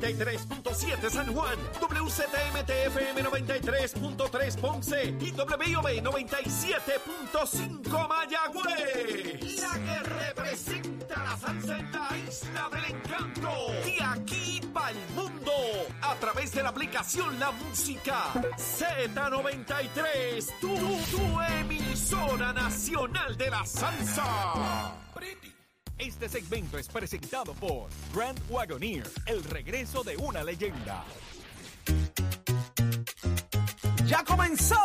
93.7 San Juan, WZMTFM 93.3 Ponce y WIOB 97.5 Mayagüez. La que representa la salsa en la isla del encanto. De aquí para el mundo. A través de la aplicación La Música Z93. Tu, tu emisora nacional de la salsa. Este segmento es presentado por Grand Wagoneer, el regreso de una leyenda. Ya comenzó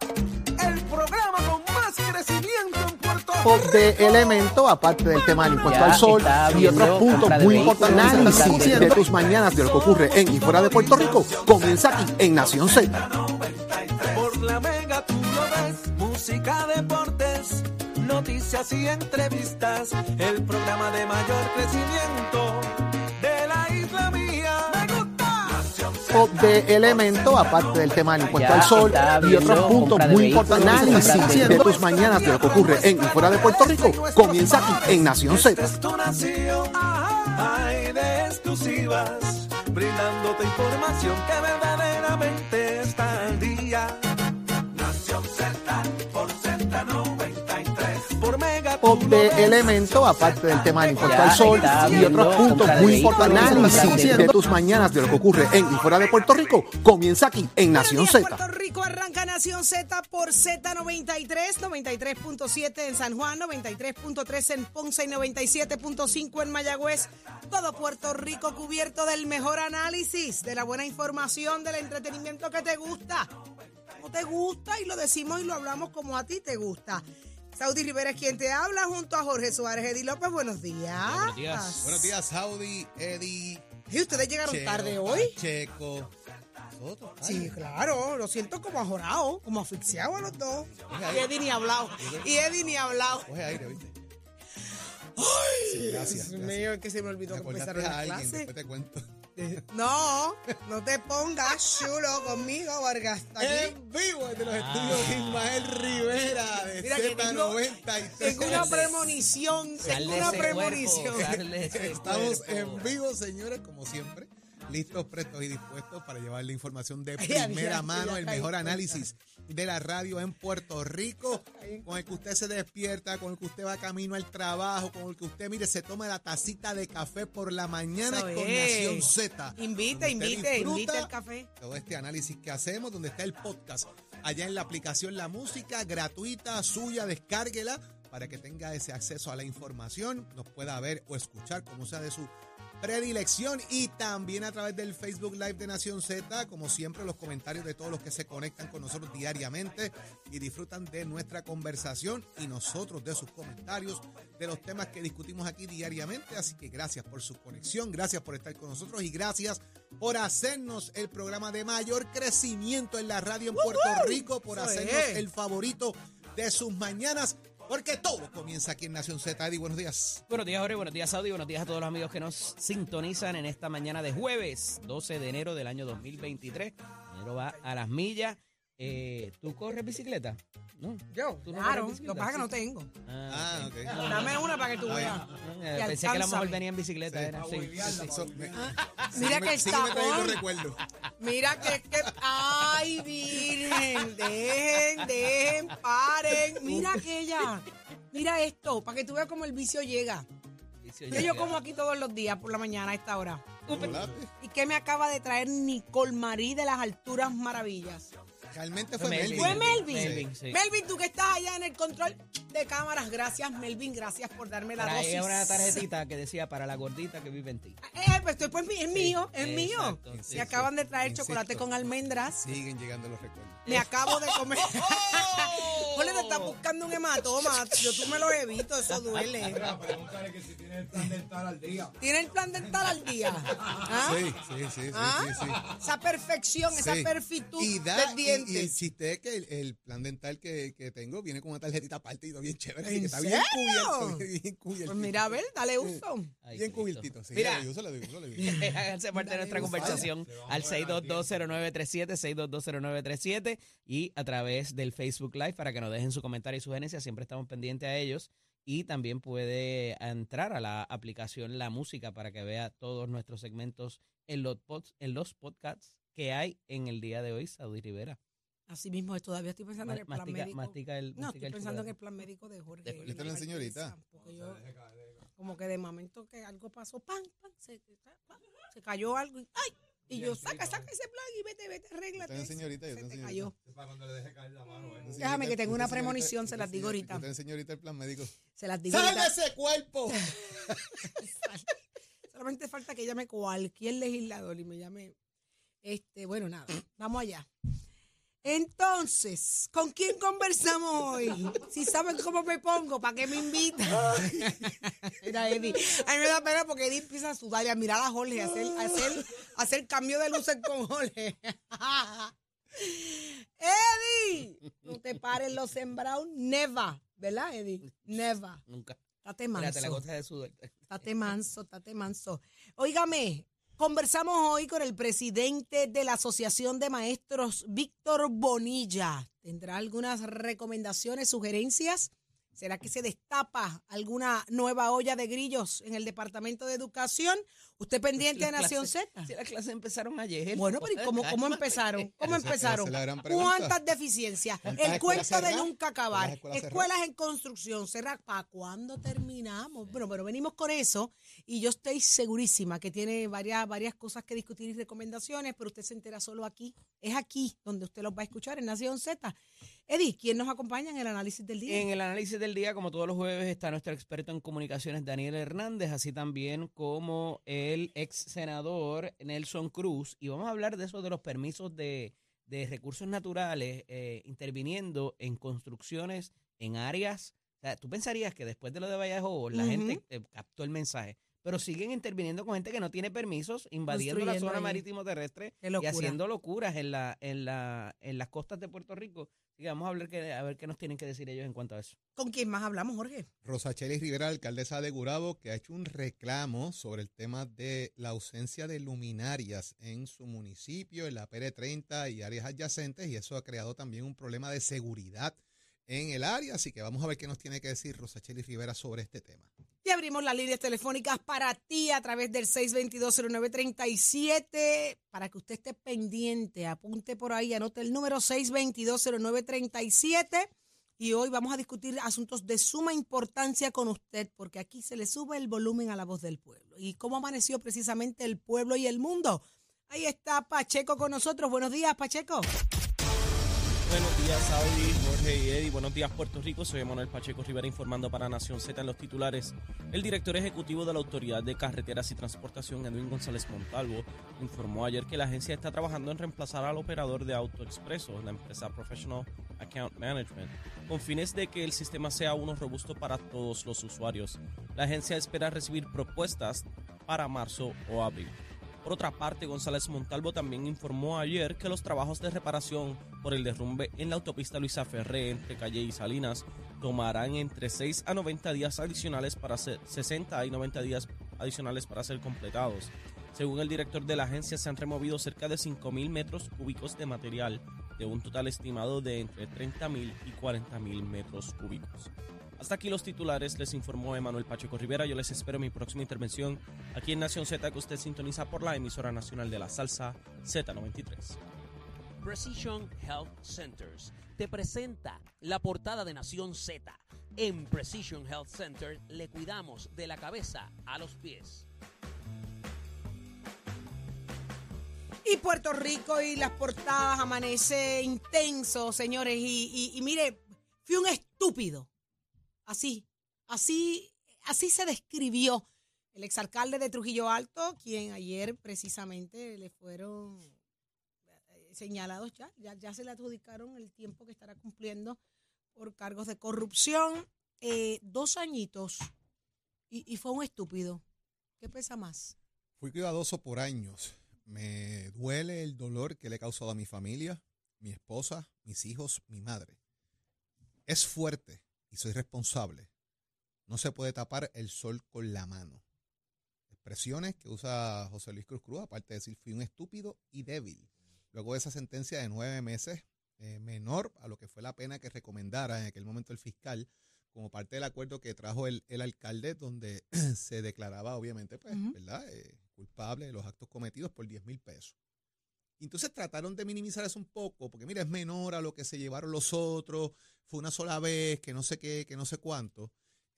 el programa con más crecimiento en Puerto Pop de elemento, aparte del tema del impuesto Ya, al sol y otros puntos muy importantes análisis de tus mañanas de lo que ocurre en y fuera de Puerto Rico comienza aquí en Nación Z. Por la mega tú lo ves, música, deportes, noticias y entrevistas. El programa de mayor crecimiento de la isla mía. Me gusta. De elemento, aparte del tema del impuesto Ya, al sol y otros puntos muy importantes análisis de tus mañanas de lo que ocurre en y fuera de Puerto Rico comienza aquí en Nación Z. Es tu nación, hay de exclusivas, brindándote información que verdaderamente Ves. elemento, aparte del tema del impuesto al sol y otros puntos muy importantes de análisis de tus mañanas de lo que ocurre en y fuera de Puerto Rico comienza aquí en Nación Z. Puerto Rico arranca Nación Z por Z93, 93.7 en San Juan, 93.3 en Ponce y 97.5 en Mayagüez. Todo Puerto Rico cubierto del mejor análisis, de la buena información, del entretenimiento que te gusta. Como te gusta y lo decimos y lo hablamos como a ti te gusta. Saudi Rivera es quien te habla junto a Jorge Suárez. Eddie López, buenos días. Buenos días. Buenos días, Saudi, Eddie. ¿Y ustedes llegaron tarde hoy? Checo. Sí, claro, lo siento como ajorado, como asfixiado a los dos. Y Eddie ni ha hablado. Y Eddie ni ha hablado. Coge aire, ¿viste? Ay, gracias, Dios mío, es que se me olvidó que Recordaste empezaron las clases. después te cuento. No, no te pongas chulo conmigo, Vargas. Está aquí. En vivo desde los estudios de Ismael Rivera de Mira que tengo- Z93. Tengo una premonición, tengo una premonición. Estamos cuerpo. en vivo, señores, como siempre. Listos, prestos y dispuestos para llevarle información de primera mano, el mejor análisis de la radio en Puerto Rico, con el que usted se despierta, con el que usted va camino al trabajo, con el que usted, mire, se toma la tacita de café por la mañana con. Nación Z. Usted invite, invite el café. Todo este análisis que hacemos, donde está el podcast, allá en la aplicación La Música, gratuita, suya, descárguela para que tenga ese acceso a la información, nos pueda ver o escuchar como sea de su predilección y también a través del Facebook Live de Nación Z, como siempre los comentarios de todos los que se conectan con nosotros diariamente y disfrutan de nuestra conversación y nosotros de sus comentarios, de los temas que discutimos aquí diariamente, así que gracias por su conexión, gracias por estar con nosotros y gracias por hacernos el programa de mayor crecimiento en la radio en Puerto Rico, por hacernos el favorito de sus mañanas, porque todo comienza aquí en Nación Z. Eddie, buenos días. Buenos días, Jorge. Buenos días, Saudi. Buenos días a todos los amigos que nos sintonizan en esta mañana de jueves, 12 de enero del año 2023. Enero va a las millas. Eh, ¿Tú corres bicicleta? ¿No? Yo, ¿Tú no claro, corres lo bicicleta? que pasa es que no tengo. Ah, Ah, ok. Dame una para que tú Está veas. eh, Y pensé que la mujer alcánzame. venía en bicicleta. Era, sí, sí, sí. Eso me- Mira que trayendo on. recuerdos. Mira que, que, ay, virgen, dejen, dejen, paren. Mira aquella, mira esto, para que tú veas cómo el vicio llega. Vicio Yo, yo como aquí todos los días por la mañana a esta hora. Chocolate. ¿Y qué me acaba de traer Nicole Marí de las Alturas Maravillas? Realmente fue Melvin. Fue Melvin. Melvin, sí. Melvin, tú que estás allá en el control de cámaras, gracias Melvin, gracias por darme la Traía dosis. una tarjetita que decía para la gordita que vive en ti. Eh, pues, esto, pues, es mío, es Sí, mío. exacto, sí, Me sí. acaban de traer Insisto. chocolate con almendras. Siguen llegando los recuerdos. Me acabo de comer. Ole, te estás buscando un hematoma. Yo tú me lo evito, eso duele. Pregúntale que si tiene el plan dental al día. ¿Tiene el plan dental al día? ¿Ah? Sí, sí, sí, sí, ¿Ah? sí, sí. Esa perfección, esa Sí. perfitud y, da, del y- diente. y, el chiste es que el, el plan dental que, que tengo viene con una tarjetita aparte y todo bien chévere. así ¿En que está bien cubierto. Bien cubierto. Pues mira, a ver, dale uso. Ay, bien cubiertito. Sí, Mira. doy uso, le doy uso. Háganse parte de nuestra conversación al 6220937, 6220937 y a través del Facebook Live para que nos dejen su comentario y sugerencias. Siempre estamos pendientes a ellos y también puede entrar a la aplicación La Música para que vea todos nuestros segmentos en los, pods- en los podcasts que hay en el día de hoy, Saudi Rivera. Así mismo es, todavía estoy pensando Ma- en el plan Mastica, médico. mastica el, no, estoy el pensando en el plan médico de Jorge. ¿Le está la señorita? Porque yo, como que de momento que algo pasó, ¡pam! pam se, pam, se cayó algo y ¡ay! Y yo, saca, saca ese plan y vete, vete, arréglate. Yo tengo señorita, yo se tengo te cayó. Para cuando le deje caer la mano, ¿eh? Déjame que tengo una premonición, se las digo ahorita. Usted, señorita, el plan médico. Se las digo ¡Sal de ahorita. ese cuerpo! Solamente falta que llame cualquier legislador y me llame. Este, bueno, nada, vamos allá. Entonces, ¿con quién conversamos hoy? Si saben cómo me pongo, ¿para qué me invitan? Mira, Eddie. A mí me da pena porque Eddie empieza a sudar y a mirar a Jorge, a hacer, a hacer, a hacer cambio de luces con Jorge. Eddie, no te pares los sembrados, never, ¿verdad, Eddie? Never. Nunca. Date Espérate, la manso. gota de sudor. Tate manso, tate manso. Óigame, conversamos hoy con el presidente de la Asociación de Maestros, Víctor Bonilla. ¿Tendrá algunas recomendaciones, sugerencias? ¿Será que se destapa alguna nueva olla de grillos en el Departamento de Educación? ¿Usted pendiente de Nación Z? Si las clases empezaron ayer. Bueno, pero ¿y cómo, cómo empezaron? ¿Cómo empezaron? ¿Cuántas deficiencias? ¿Cuántas El escuelas cuento de nunca acabar. ¿Cuántas escuelas en construcción. cerrar. ¿Para cuándo terminamos? Bueno, pero venimos con eso y yo estoy segurísima que tiene varias, varias cosas que discutir y recomendaciones, pero usted se entera solo aquí. Es aquí donde usted los va a escuchar en Nación Z. Eddie, ¿quién nos acompaña en el análisis del día? En el análisis del día, como todos los jueves, está nuestro experto en comunicaciones, Daniel Hernández, así también como el ex senador Nelson Cruz. Y vamos a hablar de eso de los permisos de, de recursos naturales eh, interviniendo en construcciones en áreas. O sea, tú pensarías que después de lo de Vallejo la Ujú. gente eh, captó el mensaje. Pero siguen interviniendo con gente que no tiene permisos, invadiendo la zona allí. marítimo terrestre y haciendo locuras en la, en la, en las costas de Puerto Rico. Así que vamos a hablar que, a ver qué nos tienen que decir ellos en cuanto a eso. ¿Con quién más hablamos, Jorge? Rosacheli Rivera, alcaldesa de Gurabo, que ha hecho un reclamo sobre el tema de la ausencia de luminarias en su municipio, en la PR30 y áreas adyacentes, y eso ha creado también un problema de seguridad en el área. Así que vamos a ver qué nos tiene que decir Rosacheli Rivera sobre este tema. Y abrimos las líneas telefónicas para ti a través del 6220937 para que usted esté pendiente. Apunte por ahí, anote el número 6220937. Y hoy vamos a discutir asuntos de suma importancia con usted, porque aquí se le sube el volumen a la voz del pueblo. ¿Y cómo amaneció precisamente el pueblo y el mundo? Ahí está Pacheco con nosotros. Buenos días, Pacheco. Buenos días, Saudi, Jorge y Eddie. Buenos días, Puerto Rico. Soy Manuel Pacheco Rivera informando para Nación Z en los titulares. El director ejecutivo de la Autoridad de Carreteras y Transportación, Edwin González Montalvo, informó ayer que la agencia está trabajando en reemplazar al operador de AutoExpreso, la empresa Professional Account Management, con fines de que el sistema sea uno robusto para todos los usuarios. La agencia espera recibir propuestas para marzo o abril. Por otra parte, González Montalvo también informó ayer que los trabajos de reparación por el derrumbe en la autopista Luisa Ferré entre Calle y Salinas tomarán entre 6 a 90 días adicionales para ser 60 y 90 días adicionales para ser completados. Según el director de la agencia, se han removido cerca de 5.000 metros cúbicos de material de un total estimado de entre 30.000 y 40.000 metros cúbicos. Hasta aquí los titulares, les informó Emanuel Pacheco Rivera. Yo les espero en mi próxima intervención aquí en Nación Z que usted sintoniza por la emisora nacional de la salsa Z93. Precision Health Centers te presenta la portada de Nación Z. En Precision Health Center le cuidamos de la cabeza a los pies. Y Puerto Rico y las portadas amanece intenso, señores. Y, y- y mire, fui un estúpido. Así, así, así se describió el exalcalde de Trujillo Alto, quien ayer precisamente le fueron eh, señalados ya, ya, se le adjudicaron el tiempo que estará cumpliendo por cargos de corrupción. Eh, dos añitos y, y fue un estúpido. ¿Qué pesa más? Fui cuidadoso por años. Me duele el dolor que le he causado a mi familia, mi esposa, mis hijos, mi madre. Es fuerte y soy responsable. No se puede tapar el sol con la mano. Expresiones que usa José Luis Cruz Cruz, aparte de decir fui un estúpido y débil. Luego de esa sentencia de nueve meses, eh, menor a lo que fue la pena que recomendara en aquel momento el fiscal como parte del acuerdo que trajo el, el alcalde, donde se declaraba, obviamente, pues. ¿verdad? Eh, culpable de los actos cometidos por 10 mil pesos. Entonces trataron de minimizar eso un poco, porque mira, es menor a lo que se llevaron los otros, fue una sola vez, que no sé qué, que no sé cuánto.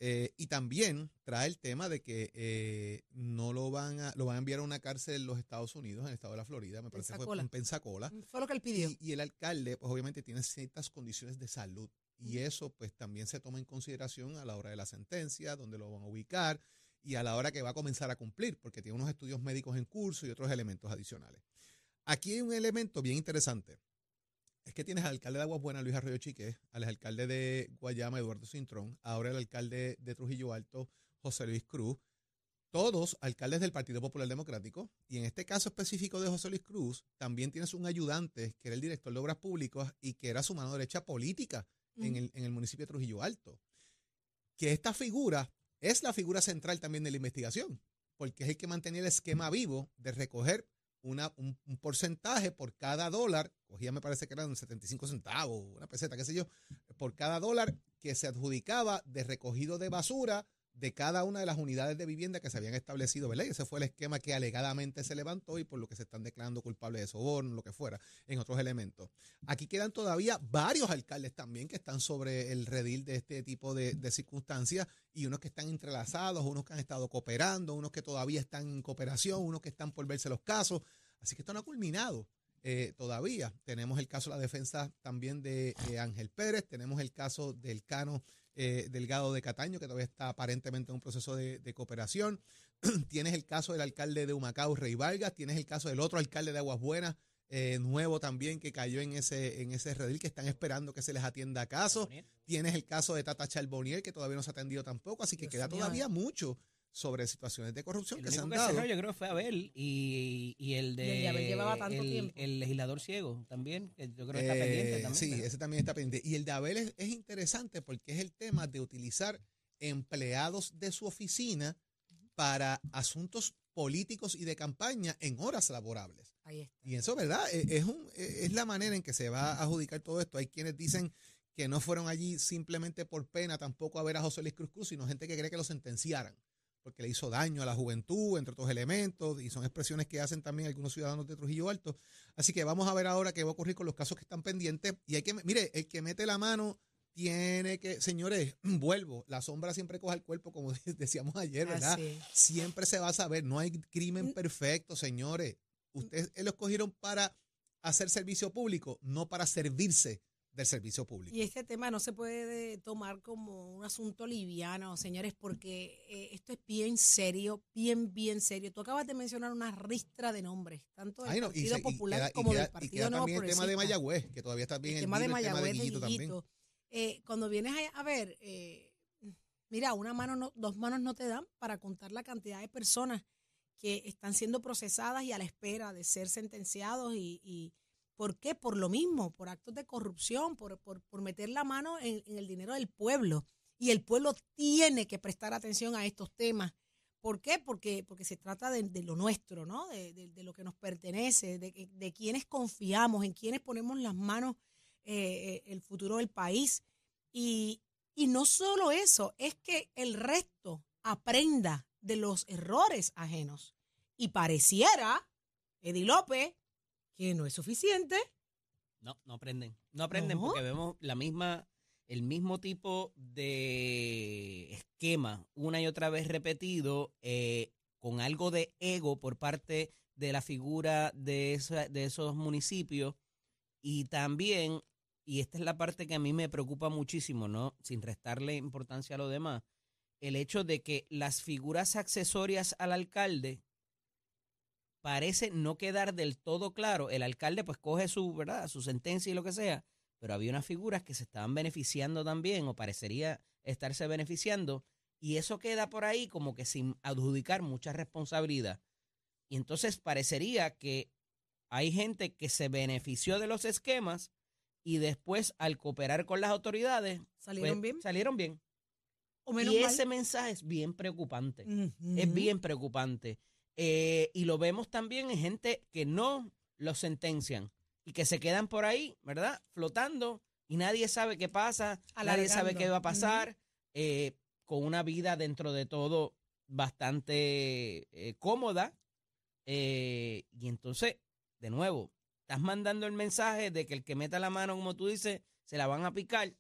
Eh, y también trae el tema de que eh, no lo van a, lo van a enviar a una cárcel en los Estados Unidos, en el estado de la Florida, me parece que fue Pensacola. en Pensacola. Fue lo que él pidió. Y, y el alcalde, pues obviamente tiene ciertas condiciones de salud. Y eso, pues también se toma en consideración a la hora de la sentencia, donde lo van a ubicar y a la hora que va a comenzar a cumplir, porque tiene unos estudios médicos en curso y otros elementos adicionales. Aquí hay un elemento bien interesante. Es que tienes al alcalde de Aguas Buenas, Luis Arroyo Chique, al alcalde de Guayama, Eduardo Cintrón, ahora el alcalde de Trujillo Alto, José Luis Cruz, todos alcaldes del Partido Popular Democrático, y en este caso específico de José Luis Cruz, también tienes un ayudante que era el director de Obras Públicas y que era su mano derecha política en, el, en el municipio de Trujillo Alto. Que esta figura es la figura central también de la investigación, porque es el que mantenía el esquema vivo de recoger una, un, porcentaje por cada dólar, cogía me parece que eran 75 centavos, una peseta, qué sé yo, por cada dólar que se adjudicaba de recogido de basura de cada una de las unidades de vivienda que se habían establecido, ¿verdad? Y ese fue el esquema que alegadamente se levantó y por lo que se están declarando culpables de soborno, lo que fuera, en otros elementos. Aquí quedan todavía varios alcaldes también que están sobre el redil de este tipo de, de circunstancias y unos que están entrelazados, unos que han estado cooperando, unos que todavía están en cooperación, unos que están por verse los casos. Así que esto no ha culminado. eh, todavía tenemos el caso de la defensa también de, de Ángel Pérez, tenemos el caso del Cano eh, Delgado de Cataño, que todavía está aparentemente en un proceso de, de cooperación. tienes el caso del alcalde de Humacao, Rey Vargas, tienes el caso del otro alcalde de Aguas Buenas, eh, nuevo también, que cayó en ese, en ese redil, que están esperando que se les atienda a caso. Tienes el caso de Tata Charbonier, que todavía no se ha atendido tampoco, así que Dios queda todavía mucho sobre situaciones de corrupción El que se han que dado. cerró yo creo que fue Abel y, y el de Y el de Abel llevaba tanto el, tiempo. el legislador ciego también, que yo creo que está Eh, pendiente también. Sí, pero- ese también está pendiente. Y el de Abel es, es interesante porque es el tema de utilizar empleados de su oficina para asuntos políticos y de campaña en horas laborables. Ahí está. Y eso, ¿verdad? Eh, Es, un, eh, es la manera en que se va a adjudicar todo esto. Hay quienes dicen que no fueron allí simplemente por pena tampoco a ver a José Luis Cruz Cruz, sino gente que cree que lo sentenciaran, porque le hizo daño a la juventud, entre otros elementos, y son expresiones que hacen también algunos ciudadanos de Trujillo Alto. Así que vamos a ver ahora qué va a ocurrir con los casos que están pendientes. Y hay que, mire, el que mete la mano tiene que, señores, vuelvo, la sombra siempre coja el cuerpo, como decíamos ayer, ¿verdad? Así. siempre se va a saber, no hay crimen Mm. perfecto, señores. Ustedes lo escogieron para hacer servicio público, no para servirse del servicio público. Y este tema no se puede tomar como un asunto liviano, señores, porque eh, esto es bien serio, bien, bien serio. Tú acabas de mencionar una ristra de nombres, tanto del Ay, no, y Partido se- y Popular queda- y como queda- del y Partido queda Nuevo también el tema de. Mayagüez, que todavía está bien el el, tema de el tema Mayagüez, de Guillito también. Guillito. Eh, cuando vienes a, a ver, eh, mira, una mano, no, dos manos no te dan para contar la cantidad de personas que están siendo procesadas y a la espera de ser sentenciados y, y ¿por qué? Por lo mismo, por actos de corrupción, por, por, por meter la mano en, en el dinero del pueblo. Y el pueblo tiene que prestar atención a estos temas. ¿Por qué? Porque, porque se trata de, de lo nuestro, ¿no? De, de- lo que nos pertenece, de, de quienes confiamos, en quienes ponemos las manos eh, eh, el futuro del país. Y, y no solo eso, es que el resto aprenda de los errores ajenos. Y pareciera, Eddie López, que no es suficiente. No, no aprenden. No aprenden No. porque vemos la misma, el mismo tipo de esquema una y otra vez repetido eh, con algo de ego por parte de la figura de, esa- de esos municipios y también, y esta es la parte que a mí me preocupa muchísimo, ¿no? Sin restarle importancia a lo demás, el hecho de que las figuras accesorias al alcalde parece no quedar del todo claro. El alcalde pues coge su, ¿verdad? su sentencia y lo que sea, pero había unas figuras que se estaban beneficiando también o parecería estarse beneficiando y eso queda por ahí como que sin adjudicar mucha responsabilidad. Y entonces parecería que hay gente que se benefició de los esquemas y después al cooperar con las autoridades ¿Salieron pues, bien? salieron bien. ¿O menos y mal? ese mensaje es bien preocupante. Es bien preocupante. Eh, y lo vemos también en gente que no los sentencian y que se quedan por ahí, ¿verdad? Flotando y nadie sabe qué pasa, nadie sabe qué va a pasar. eh, con una vida dentro de todo bastante eh, cómoda. y entonces, de nuevo, estás mandando el mensaje de que el que meta la mano, como tú dices, se la van a picar,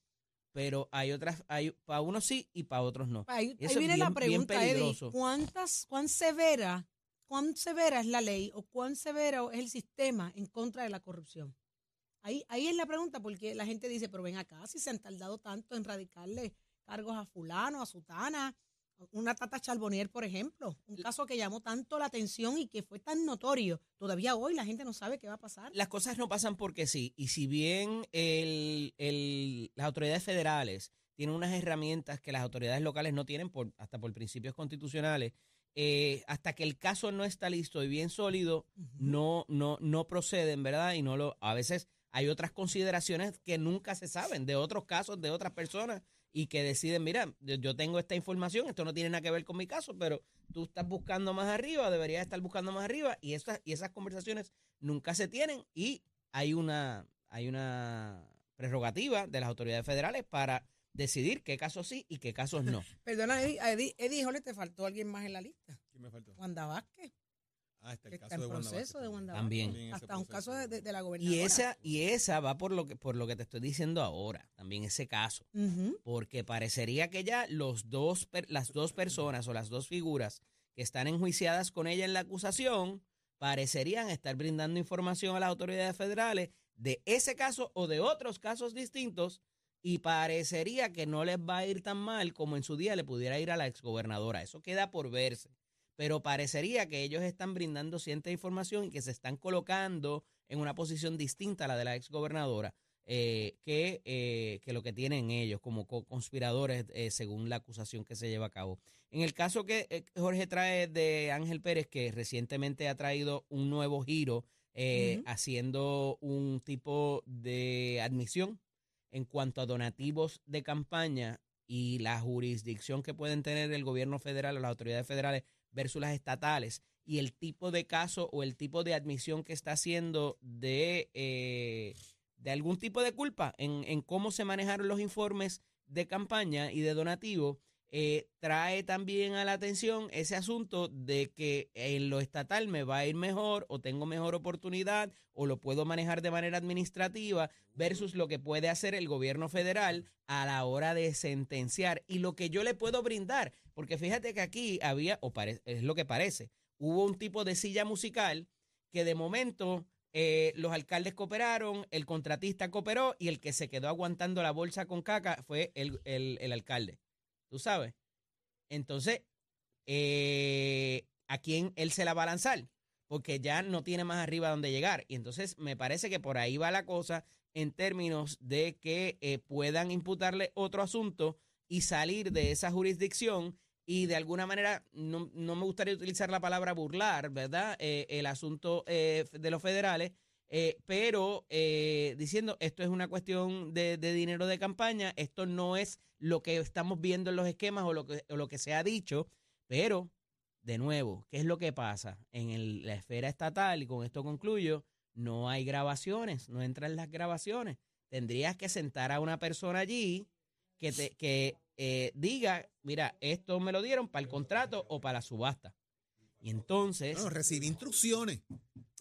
pero hay otras, hay para unos sí y para otros no. Ahí, ahí viene la bien- bien pregunta, Eddie. ¿Cuántas, cuán severa, cuán severa es la ley o cuán severa es el sistema en contra de la corrupción? Ahí, ahí es la pregunta, porque la gente dice, pero ven acá, si se han tardado tanto en radicarle cargos a fulano, a sutana, una Tata Charbonnier, por ejemplo, un caso que llamó tanto la atención y que fue tan notorio. Todavía hoy la gente no sabe qué va a pasar. Las cosas no pasan porque sí. Y si bien el- el- las autoridades federales tienen unas herramientas que las autoridades locales no tienen, por, hasta por principios constitucionales, eh, hasta que el caso no está listo y bien sólido, no, no, no proceden, ¿verdad? Y no lo, a veces hay otras consideraciones que nunca se saben de otros casos, de otras personas, y que deciden, mira, yo, yo tengo esta información, esto no tiene nada que ver con mi caso, pero tú estás buscando más arriba, deberías estar buscando más arriba, y esas, y esas conversaciones nunca se tienen, y hay una, hay una prerrogativa de las autoridades federales para decidir qué casos sí y qué casos no. Perdona, Eddie, a Eddie, te faltó alguien más en la lista. ¿Quién me faltó? Wanda Vázquez, Ah, está que el está caso en de Wanda proceso Vázquez de Wanda También. Vázquez. ese Hasta un caso de, de- de la gobernadora. Y esa, y esa va por lo que, por lo que te estoy diciendo ahora, también ese caso. Porque parecería que ya los dos, per- las dos personas o las dos figuras que están enjuiciadas con ella en la acusación parecerían estar brindando información a las autoridades federales de ese caso o de otros casos distintos y parecería que no les va a ir tan mal como en su día le pudiera ir a la exgobernadora. Eso queda por verse. Pero parecería que ellos están brindando cierta información y que se están colocando en una posición distinta a la de la exgobernadora eh, que, eh, que lo que tienen ellos como co- conspiradores eh, según la acusación que se lleva a cabo. En el caso que eh, Jorge trae de Ángel Pérez, que recientemente ha traído un nuevo giro eh, haciendo un tipo de admisión en cuanto a donativos de campaña y la jurisdicción que pueden tener el gobierno federal o las autoridades federales versus las estatales y el tipo de caso o el tipo de admisión que está haciendo de, eh, de algún tipo de culpa en, en cómo se manejaron los informes de campaña y de donativo, eh, trae también a la atención ese asunto de que en lo estatal me va a ir mejor o tengo mejor oportunidad o lo puedo manejar de manera administrativa versus lo que puede hacer el gobierno federal a la hora de sentenciar y lo que yo le puedo brindar, porque fíjate que aquí había, o es lo que parece, hubo un tipo de silla musical que de momento eh, los alcaldes cooperaron, el contratista cooperó y el que se quedó aguantando la bolsa con caca fue el, el- el alcalde. ¿Tú sabes? Entonces, eh, ¿a quién él se la va a lanzar? Porque ya no tiene más arriba donde llegar. Y entonces me parece que por ahí va la cosa en términos de que eh, puedan imputarle otro asunto y salir de esa jurisdicción y de alguna manera, no, no me gustaría utilizar la palabra burlar, ¿verdad? Eh, el asunto de los federales, eh, pero eh, diciendo esto es una cuestión de, dinero de campaña, esto no es lo que estamos viendo en los esquemas o lo que, o lo que se ha dicho, pero de nuevo, ¿qué es lo que pasa? En la esfera estatal, y con esto concluyo, no hay grabaciones, no entran las grabaciones. Tendrías que sentar a una persona allí que, te, que eh, diga, mira, esto me lo dieron para el contrato o para la subasta. Y entonces, Bueno, recibí instrucciones.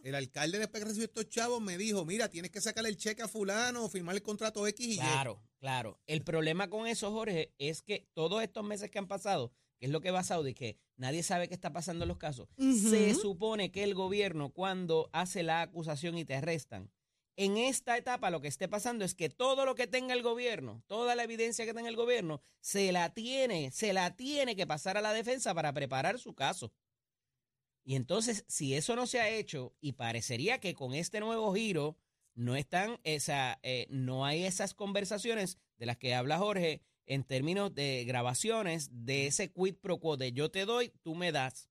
El alcalde después que recibió estos chavos me dijo, mira, tienes que sacarle el cheque a fulano, firmar el contrato X y Y. claro, claro. El problema con eso, Jorge, es que todos estos meses que han pasado, que es lo que va Saudi, que nadie sabe qué está pasando en los casos, se supone que el gobierno, cuando hace la acusación y te arrestan, en esta etapa lo que esté pasando es que todo lo que tenga el gobierno, toda la evidencia que tenga el gobierno, se la tiene, se la tiene que pasar a la defensa para preparar su caso. Y entonces, si eso no se ha hecho, y parecería que con este nuevo giro no están, esa, eh, no hay esas conversaciones de las que habla Jorge en términos de grabaciones de ese quid pro quo de yo te doy, tú me das.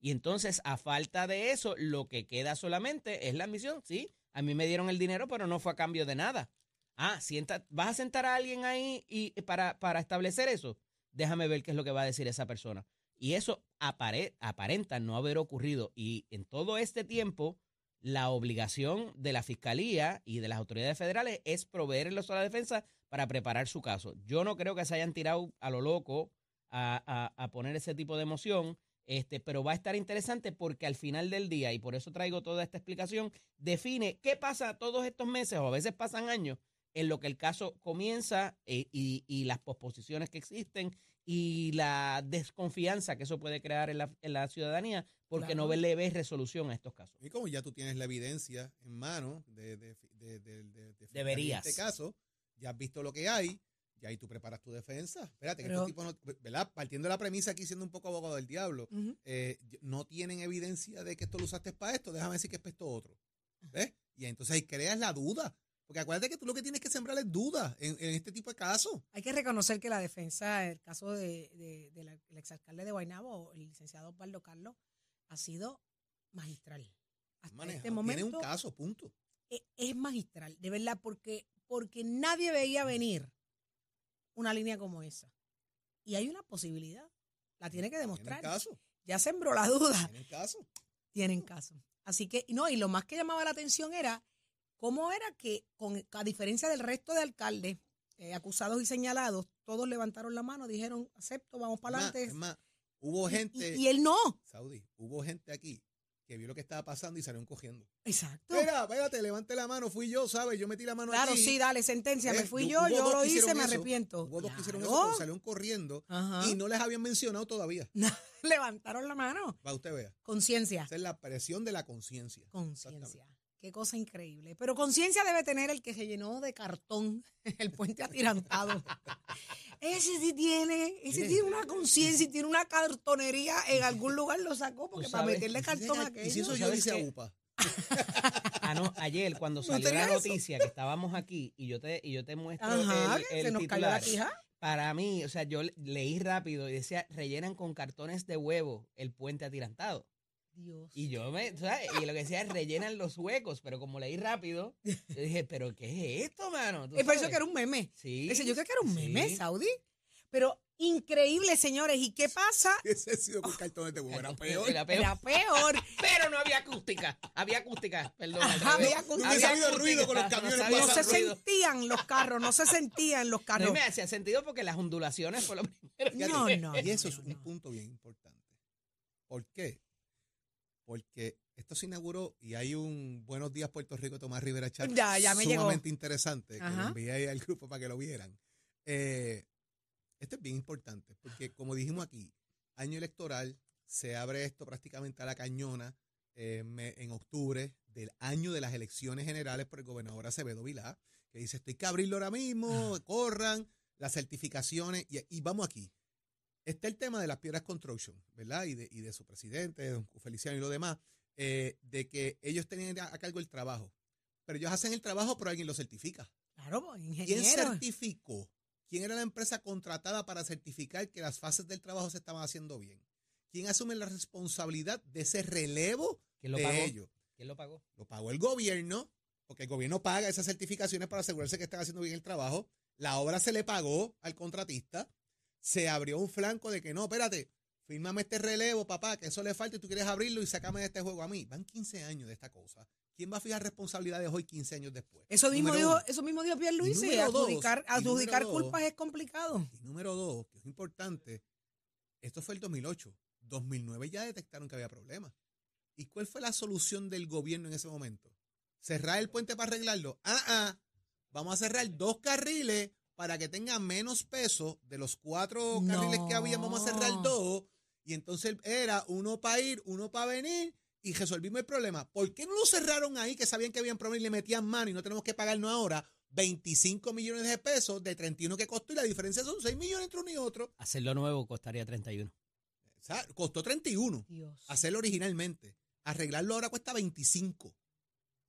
Y entonces, a falta de eso, lo que queda solamente es la admisión. Sí, a mí me dieron el dinero, pero no fue a cambio de nada. Ah, sienta, ¿vas a sentar a alguien ahí y para, para establecer eso? Déjame ver qué es lo que va a decir esa persona. Y eso apare- aparenta no haber ocurrido. Y en todo este tiempo, la obligación de la Fiscalía y de las autoridades federales es proveerlos a la defensa para preparar su caso. Yo no creo que se hayan tirado a lo loco a, a- a poner ese tipo de emoción, este, pero va a estar interesante porque al final del día, y por eso traigo toda esta explicación, define qué pasa todos estos meses o a veces pasan años en lo que el caso comienza eh, y, y las posposiciones que existen y la desconfianza que eso puede crear en la, en la ciudadanía porque no le ves resolución a estos casos. Y como ya tú tienes la evidencia en mano de, de, de, de- de- de fiscalía Deberías. En este caso, ya has visto lo que hay, y ahí tú preparas tu defensa. Espérate, que Pero- estos tipos no, ¿verdad? Partiendo de la premisa aquí siendo un poco abogado del diablo, eh, no tienen evidencia de que esto lo usaste para esto, déjame decir que es para esto otro. ¿Ves? Y entonces ahí creas la duda. Porque acuérdate que tú lo que tienes que sembrar es duda en, en este tipo de casos. Hay que reconocer que la defensa, el caso de, de- del el exalcalde de Guaynabo, el licenciado Osvaldo Carlos, ha sido magistral. Hasta Maneja, este tiene momento un caso, punto. e- es magistral, de verdad, porque, porque nadie veía venir una línea como esa. Y hay una posibilidad. La tiene que Tiene demostrar. caso, Ya sembró la duda. tiene caso. Tienen caso. Así que, no, y lo más que llamaba la atención era cómo era que, con, a diferencia del resto de alcaldes eh, acusados y señalados, todos levantaron la mano, dijeron, acepto, vamos para adelante. es más, hubo gente, Y, y él no. Saudi, hubo gente aquí que vio lo que estaba pasando y salieron cogiendo. Exacto. Mira, espérate, levante la mano, fui yo, ¿sabes? Yo metí la mano Claro, aquí. sí, dale, sentencia. Me fui yo, yo lo hice, me eso, arrepiento. Hubo dos que hicieron eso, salieron corriendo Ajá. y no les habían mencionado todavía. Levantaron la mano. Para usted vea. Conciencia. Esa es la presión de la conciencia. Conciencia. Qué cosa increíble. Pero conciencia debe tener el que se llenó de cartón el puente atirantado. ese sí tiene, ese tiene una conciencia y tiene una cartonería en algún lugar lo sacó porque Tú para sabes, meterle cartón a esa- Y si aquello. eso yo ¿sabes hice a qué? UPA. Ah, no, ayer cuando ¿No salió la eso? noticia que estábamos aquí y yo te, y yo te muestro Ajá, el, que el se nos cayó la titular, quija. para mí, o sea, yo le- leí rápido y decía, rellenan con cartones de huevo el puente atirantado. Dios. Y yo me, ¿sabes? Y lo que decía es rellenan los huecos, pero como leí rápido, yo dije, ¿pero qué es esto, mano? ¿Tú Es por eso sabes? que era un meme. Sí. Ese, yo creo que era un meme, sí. Saudi. Pero increíble, señores. ¿Y qué pasa? Ese ha sido con cartones de huevo. Era peor. Era peor. Era peor. Pero no había acústica. Había acústica, perdón. Ajá, había acústica. No habido ruido con los no camiones sabía No se ruido. sentían los carros, no se sentían los No carros. me hacía sentido porque las ondulaciones fue lo primero. que No, no. Y eso es no, un no. punto bien importante. ¿Por qué? Porque esto se inauguró y hay un Buenos Días Puerto Rico Tomás Rivera Chat Ya, ya me llegó. sumamente interesante que Ajá. lo envié ahí al grupo para que lo vieran. Eh, esto es bien importante porque como dijimos aquí, año electoral, se abre esto prácticamente a la cañona eh, me- en octubre del año de las elecciones generales por el gobernador Acevedo Vilá, que dice, estoy que abrirlo ahora mismo, corran las certificaciones y, y vamos aquí. Está el tema de las piedras construction, ¿verdad? Y de, y de su presidente, don Feliciano y lo demás, eh, de que ellos tenían a, a cargo el trabajo. Pero ellos hacen el trabajo, pero alguien lo certifica. Claro, pues, ¿Quién ingeniero. certificó? ¿Quién era la empresa contratada para certificar que las fases del trabajo se estaban haciendo bien? ¿Quién asume la responsabilidad de ese relevo ¿Quién lo de pagó? ellos? ¿Quién lo pagó? Lo pagó el gobierno, porque el gobierno paga esas certificaciones para asegurarse que están haciendo bien el trabajo. La obra se le pagó al contratista. Se abrió un flanco de que no, espérate, fírmame este relevo, papá, que eso le falta y tú quieres abrirlo y sácame de este juego a mí. Van 15 años de esta cosa. ¿Quién va a fijar responsabilidades hoy 15 años después? Eso mismo Número dijo, uno. eso mismo dijo Pierluisi. Y dos, Adjudicar, y adjudicar dos. culpas es complicado. Y número dos, que es importante, esto fue el 2008. 2009 ya detectaron que había problemas. ¿Y cuál fue la solución del gobierno en ese momento? ¿Cerrar el puente para arreglarlo? Ah, ah, vamos a cerrar dos carriles para que tenga menos peso de los cuatro carriles que había, vamos a cerrar dos. Y entonces era uno para ir, uno para venir y resolvimos el problema. ¿Por qué no lo cerraron ahí que sabían que habían problemas y le metían mano y no tenemos que pagarnos ahora 25 millones de pesos de 31 que costó y la diferencia son 6 millones entre uno y otro? Hacerlo nuevo costaría 31. O sea, costó 31 Dios. hacerlo originalmente. Arreglarlo ahora cuesta 25.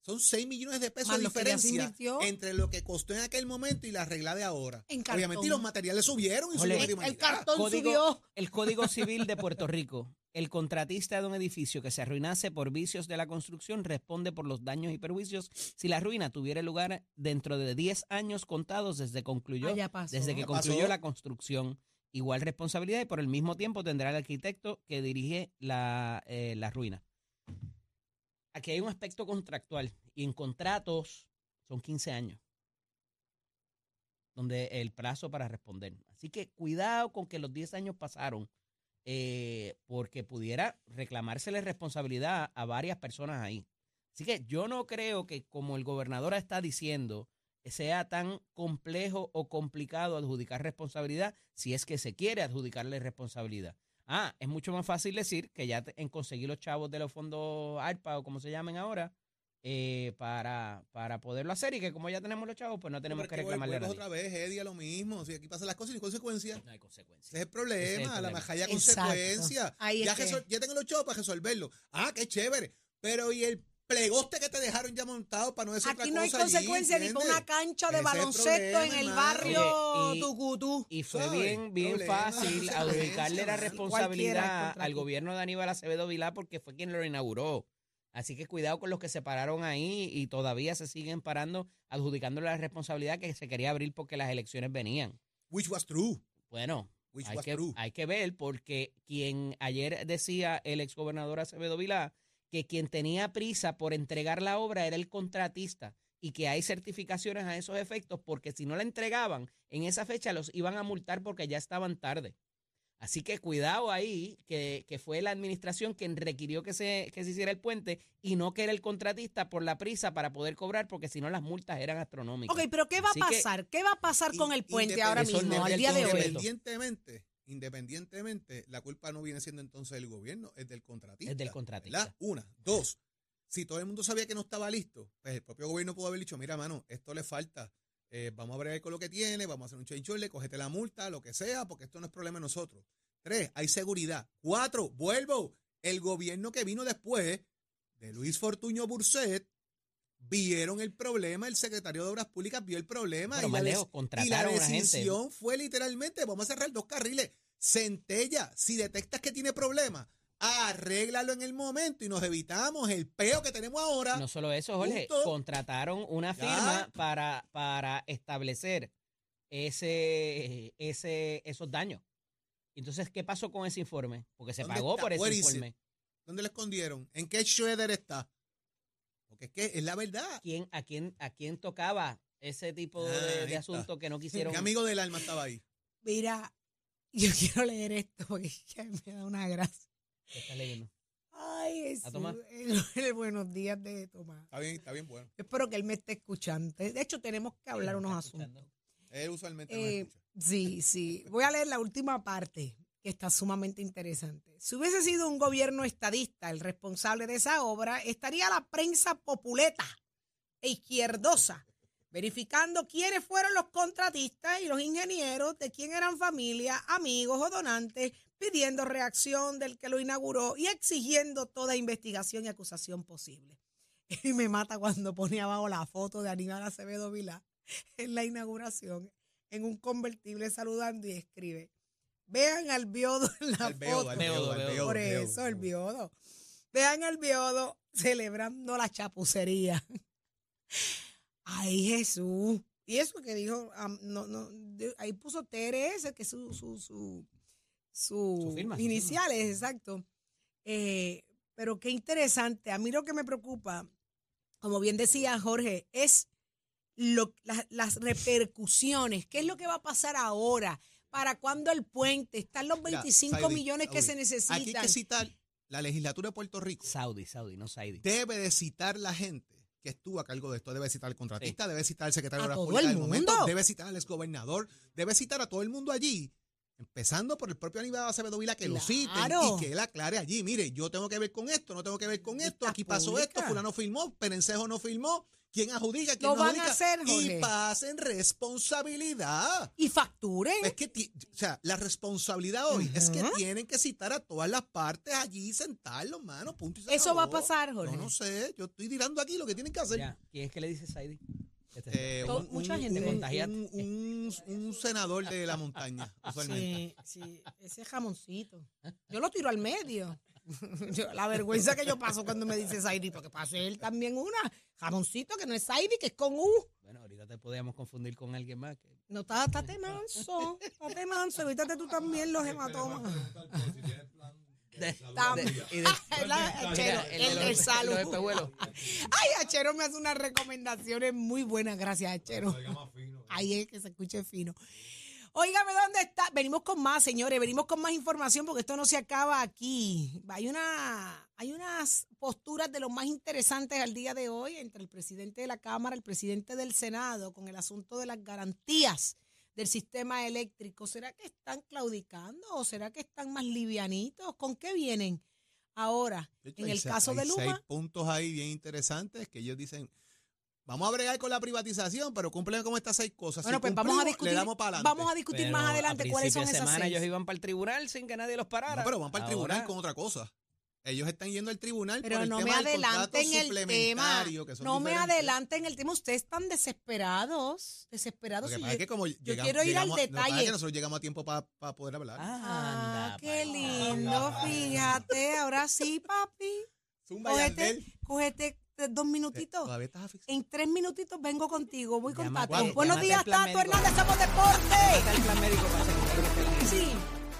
Son 6 millones de pesos Más de diferencia entre lo que costó en aquel momento y la arregla de ahora. En Obviamente, y los materiales subieron y la El, cartón Código- subió. El Código Civil de Puerto Rico. El contratista de un edificio que se arruinase por vicios de la construcción responde por los daños y perjuicios si la ruina tuviera lugar dentro de 10 años contados desde concluyó Ah, desde que Ya concluyó pasó. la construcción. Igual responsabilidad y por el mismo tiempo tendrá el arquitecto que dirige la, eh, la ruina. Aquí hay un aspecto contractual y en contratos son 15 años. donde el plazo para responder. Así que cuidado con que los 10 años pasaron, eh, porque pudiera reclamársele responsabilidad a varias personas ahí. Así que yo no creo que como el gobernador está diciendo, sea tan complejo o complicado adjudicar responsabilidad si es que se quiere adjudicarle responsabilidad. Ah, es mucho más fácil decir que ya te- en conseguir los chavos de los fondos ARPA o como se llamen ahora eh, para, para poderlo hacer y que como ya tenemos los chavos, pues no tenemos que reclamarle a vuelves nadie. otra vez, Eddie, a lo mismo. Si aquí pasan las cosas sin consecuencias. No hay Ese consecuencias. es el Ese problema, es el la problema. majaya Exacto. consecuencia. Ahí es Ya, que- ya tengo los chavos para resolverlo. Ah, qué chévere. Pero ¿y el plegoste que te dejaron ya montado para no decir Aquí otra no hay cosa allí, consecuencia ni con ¿entiendes? una cancha de Ese es el baloncesto problema, en el hermano. barrio Oye, y- Tucutú. Y fue ¿Sabes? bien, bien Problema, fácil consecuencia, adjudicarle la mano. Cualquiera responsabilidad contra al ti. gobierno de Aníbal Acevedo Vilá porque fue quien lo inauguró. Así que cuidado con los que se pararon ahí y todavía se siguen parando adjudicándole la responsabilidad que se quería abrir porque las elecciones venían. Which was true. Bueno, Which hay was que, true. hay que ver porque quien ayer decía el exgobernador Acevedo Vilá que quien tenía prisa por entregar la obra era el contratista y que hay certificaciones a esos efectos porque si no la entregaban en esa fecha los iban a multar porque ya estaban tarde. Así que cuidado ahí, que, que fue la administración quien requirió que se, que se hiciera el puente y no que era el contratista por la prisa para poder cobrar porque si no las multas eran astronómicas. Ok, pero ¿qué va a que- pasar? ¿Qué va a pasar con el puente ahora mismo, al día de hoy? Independientemente, independientemente, la culpa no viene siendo entonces del gobierno, es del contratista. Es del contratista. ¿verdad? Una. Dos. Si todo el mundo sabía que no estaba listo, pues el propio gobierno pudo haber dicho, mira, mano, esto le falta. eh, vamos a bregar con lo que tiene, vamos a hacer un change le cogete la multa, lo que sea, porque esto no es problema de nosotros. Tres, hay seguridad. Cuatro, vuelvo. El gobierno que vino después de Luis Fortuño Burset vieron el problema, el secretario de Obras Públicas vio el problema Pero y, la, lejos, y la contrataron a una gente. decisión fue literalmente, vamos a cerrar dos carriles. Centella, si detectas que tiene problemas, arréglalo en el momento y nos evitamos el peo que tenemos ahora. No solo eso, Jorge, contrataron una Ya. firma para, para establecer ese, ese, esos daños. Entonces, ¿qué pasó con ese informe? Porque se ¿Dónde pagó está? por ese informe. ¿Dónde lo escondieron? ¿En qué shredder está? Porque es que es la verdad. ¿Quién, a, quién, ¿A quién tocaba ese tipo de, Ah, de está. asunto que no quisieron? Mi amigo del alma estaba ahí. Mira, yo quiero leer esto porque me da una gracia. ¿Qué estás leyendo? Ay, Tomás? el, el buenos días de Tomás. Está bien, está bien bueno. Espero que él me esté escuchando. De hecho, tenemos que hablar unos asuntos. Él usualmente no Eh, escucha. Sí, sí. Voy a leer la última parte, que está sumamente interesante. Si hubiese sido un gobierno estadista el responsable de esa obra, estaría la prensa populeta e izquierdosa, verificando quiénes fueron los contratistas y los ingenieros, de quién eran familia, amigos o donantes, pidiendo reacción del que lo inauguró y exigiendo toda investigación y acusación posible. Y me mata cuando pone abajo la foto de Aníbal Acevedo Vilá en la inauguración en un convertible saludando y escribe, vean al biodo en la beodo, foto. al beodo, al beodo, Por eso, el biodo. Vean al biodo celebrando la chapucería. Ay, Jesús. Y eso que dijo, am, no, no, de- ahí puso TRS, que es su, su, su, su, Su firma, su iniciales, exacto. Eh, pero qué interesante. A mí lo que me preocupa, como bien decía Jorge, es lo- la- las repercusiones. ¿Qué es lo que va a pasar ahora? ¿Para cuándo el puente? ¿Están los Mira, 25 Saidi, millones que Saudi, se necesitan? Aquí hay que citar la legislatura de Puerto Rico. Saudi, Saudi, no Saidi. Debe de citar la gente que estuvo a cargo de esto. Debe citar al contratista, debe citar al secretario de Públicas el del momento, debe citar al exgobernador, debe citar a todo el mundo allí. Empezando por el propio Aníbal Acevedo Vila, que lo Claro. y que él aclare allí. Mire, yo tengo que ver con esto, no tengo que ver con esto, aquí pasó pública. esto, fulano filmó, Perencejo no filmó, quién adjudica, quién Lo no van a adjudica. hacer, Jorge. y pasen responsabilidad. Y facturen. Es que, o sea, la responsabilidad hoy es que tienen que citar a todas las partes allí y sentarlos, mano, punto y se Eso va a pasar, Jorge. No, no sé, yo estoy tirando aquí lo que tienen que hacer. Ya. ¿Quién es que le dice Saidi? Este- Eh, Todo- mucha gente. Un- un senador de la montaña, usualmente. Sí, sí, ese jamoncito. Yo lo tiro al medio. Yo- la vergüenza que yo paso cuando me dice Saidi, porque pasé él también una. Jamoncito que no es Saidi, que es con U. Bueno, ahorita te podíamos confundir con alguien más. que- No, está, estate manso. Estate manso. Evítate tú también los hematomas. de- el el, el salud. Ay, Achero me hace unas recomendaciones muy buenas. Gracias, Achero. Ahí es que se escuche fino. Óigame, ¿dónde está? Venimos con más, señores, venimos con más información porque esto no se acaba aquí. Hay, una, hay unas posturas de lo más interesantes al día de hoy entre el presidente de la Cámara, el presidente del Senado, con el asunto de las garantías del sistema eléctrico. ¿Será que están claudicando o será que están más livianitos? ¿Con qué vienen ahora? Hecho, En hay el caso hay de Luma, seis puntos ahí bien interesantes que ellos dicen, vamos a bregar con la privatización, pero cumplen con estas seis cosas. bueno, Si pues vamos a discutir, le damos para adelante. vamos a discutir Pero más adelante a cuáles son de esas semana seis. ellos iban para el tribunal sin que nadie los parara. No, pero van para el tribunal con otra cosa. Ellos están yendo al tribunal Pero por el no tema me adelanten el tema. suplementario, que son No me adelanten el tema. Ustedes están desesperados. Lo Desesperados. que y pasa es yo- que como llegamos, quiero ir al a- detalle. que nosotros llegamos a tiempo para poder hablar. Ah, Anda, qué lindo, fíjate. Ahora sí, papi. Zumba, Cógete, cógete dos minutitos. Todavía estás asfixiado. En tres minutitos vengo contigo. Voy con Tato. Buenos llámate días, al plan Tato médico. Hernández. Somos Deporte. El plan médico para. Sí.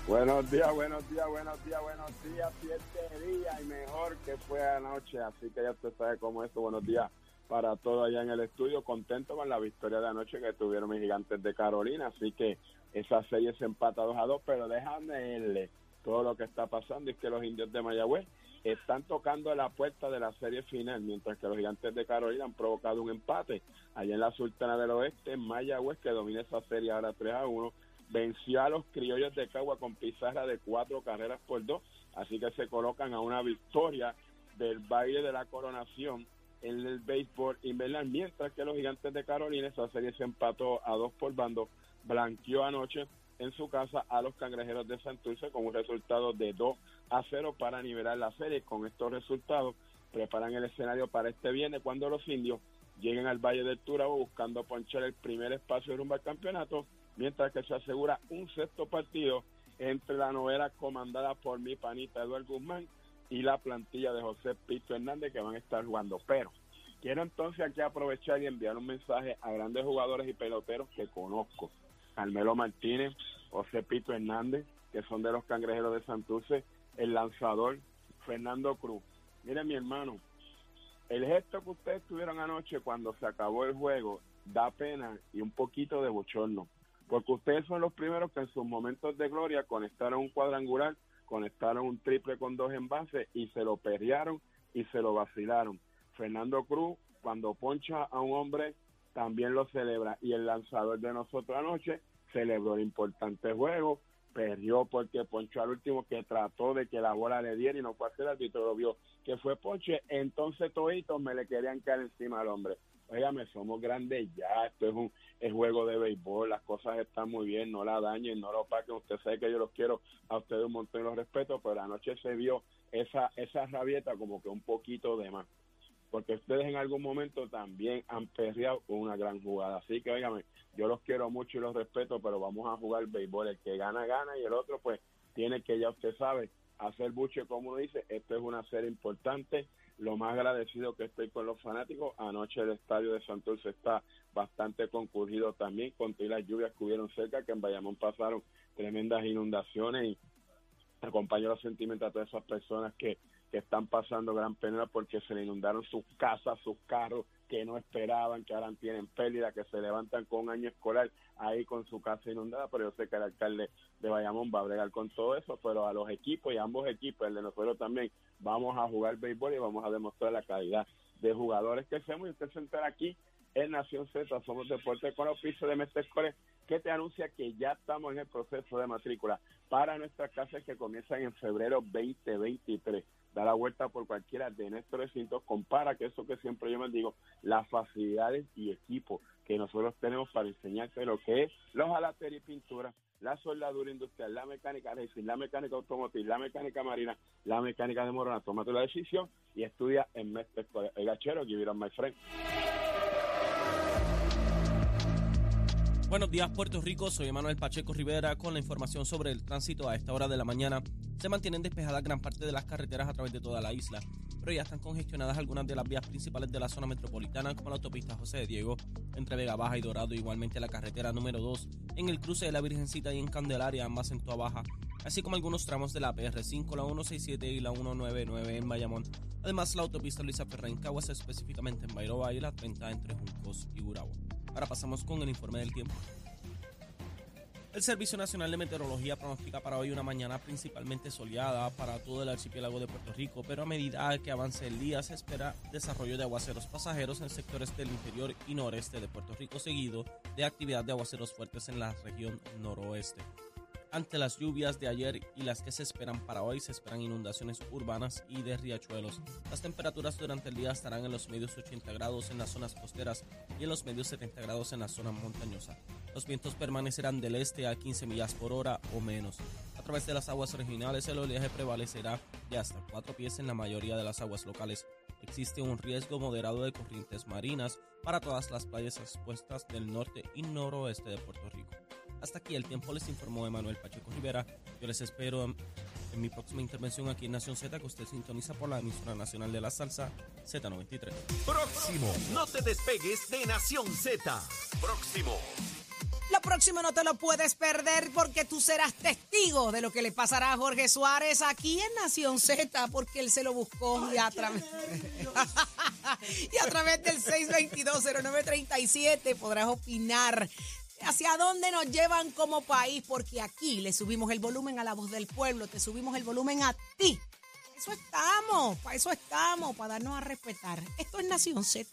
Buenos días, buenos días, buenos días, buenos días. Siete días y mejor que fue anoche. Así que ya usted sabe cómo es. esto. Buenos días para todos allá en el estudio. Contento con la victoria de anoche que tuvieron mis gigantes de Carolina. Así que esa serie se empata 2 a 2. Pero déjame verle todo lo que está pasando. Es que los indios de Mayagüez están tocando la puerta de la serie final. Mientras que los gigantes de Carolina han provocado un empate. Allá en la Sultana del Oeste, Mayagüez, que domina esa serie ahora 3 a 1 venció a los criollos de Cagua con pizarra de cuatro carreras por dos, así que se colocan a una victoria del baile de la coronación en el béisbol invernal, mientras que los gigantes de Carolina, esa serie se empató a dos por bando, blanqueó anoche en su casa a los cangrejeros de Santurce con un resultado de 2 a 0 para nivelar la serie. Con estos resultados preparan el escenario para este viernes cuando los indios lleguen al Valle del Turabo buscando ponchar el primer espacio rumbo al campeonato, mientras que se asegura un sexto partido entre la novela comandada por mi panita Eduardo Guzmán y la plantilla de José Pito Hernández que van a estar jugando. Pero quiero entonces aquí aprovechar y enviar un mensaje a grandes jugadores y peloteros que conozco. Carmelo Martínez, José Pito Hernández, que son de los cangrejeros de Santurce, el lanzador Fernando Cruz. Mire mi hermano, el gesto que ustedes tuvieron anoche cuando se acabó el juego da pena y un poquito de bochorno, porque ustedes son los primeros que en sus momentos de gloria conectaron un cuadrangular, conectaron un triple con dos envases y se lo perrearon y se lo vacilaron. Fernando Cruz, cuando poncha a un hombre, también lo celebra y el lanzador de nosotros anoche celebró el importante juego, perdió porque ponchó al último que trató de que la bola le diera y no fue hacer, el árbitro lo vio que fue ponche, entonces toditos me le querían caer encima al hombre. Óigame, somos grandes ya, esto es un es juego de béisbol, las cosas están muy bien, no la dañen, no lo paquen, usted sabe que yo los quiero a ustedes un montón y los respeto, pero anoche se vio esa, esa rabieta como que un poquito de más porque ustedes en algún momento también han perreado con una gran jugada. Así que, óigame, yo los quiero mucho y los respeto, pero vamos a jugar béisbol. El que gana, gana, y el otro, pues, tiene que, ya usted sabe, hacer buche, como uno dice. Esto es una serie importante. Lo más agradecido que estoy con los fanáticos. Anoche el estadio de Santurce está bastante concurrido también, con todas las lluvias que hubieron cerca, que en Bayamón pasaron tremendas inundaciones y acompaño los sentimientos a todas esas personas que, que están pasando gran pena porque se le inundaron sus casas, sus carros que no esperaban, que ahora tienen pérdida, que se levantan con un año escolar ahí con su casa inundada, pero yo sé que el alcalde de Bayamón va a bregar con todo eso, pero a los equipos y a ambos equipos, el de nosotros también, vamos a jugar béisbol y vamos a demostrar la calidad de jugadores que somos y usted se entera aquí en Nación Z, somos Deportes con oficio de Mestre Escoles, que te anuncia que ya estamos en el proceso de matrícula para nuestras clases que comienzan en febrero 2023. Da la vuelta por cualquiera de nuestros recintos, compara que eso que siempre yo me digo, las facilidades y equipos que nosotros tenemos para enseñarte lo que es los jalatería y pintura, la soldadura industrial, la mecánica racing, la mecánica automotriz, la mecánica marina, la mecánica de morona. Tómate la decisión y estudia en Mestre. El gachero, give it on my friend. Buenos días Puerto Rico, soy Manuel Pacheco Rivera con la información sobre el tránsito a esta hora de la mañana. Se mantienen despejadas gran parte de las carreteras a través de toda la isla, pero ya están congestionadas algunas de las vías principales de la zona metropolitana como la autopista José de Diego entre Vega Baja y Dorado, igualmente la carretera número 2 en el cruce de la Virgencita y en Candelaria, ambas en Toa Baja, así como algunos tramos de la PR5, la 167 y la 199 en Bayamón. Además, la autopista Luisa Ferrer en Caguas, específicamente en Bairoba y la 30 entre Juncos y Gurabo. Ahora pasamos con el informe del tiempo. El Servicio Nacional de Meteorología pronostica para hoy una mañana principalmente soleada para todo el archipiélago de Puerto Rico, pero a medida que avance el día se espera desarrollo de aguaceros pasajeros en sectores del interior y noreste de Puerto Rico, seguido de actividad de aguaceros fuertes en la región noroeste. Ante las lluvias de ayer y las que se esperan para hoy, se esperan inundaciones urbanas y de riachuelos. Las temperaturas durante el día estarán en los medios 80 grados en las zonas costeras y en los medios 70 grados en la zona montañosa. Los vientos permanecerán del este a 15 millas por hora o menos. A través de las aguas regionales el oleaje prevalecerá de hasta 4 pies en la mayoría de las aguas locales. Existe un riesgo moderado de corrientes marinas para todas las playas expuestas del norte y noroeste de Puerto Rico. Hasta aquí el tiempo les informó Emanuel Pacheco Rivera. Yo les espero en, mi próxima intervención aquí en Nación Z que usted sintoniza por la emisora nacional de la salsa Z93. Próximo. No te despegues de Nación Z. Próximo. Lo próximo no te lo puedes perder porque tú serás testigo de lo que le pasará a Jorge Suárez aquí en Nación Z, porque él se lo buscó y a través y a través del 6220937 podrás opinar hacia dónde nos llevan como país, porque aquí le subimos el volumen a la voz del pueblo, te subimos el volumen a ti. Eso estamos, para eso estamos, para darnos a respetar. Esto es Nación Z.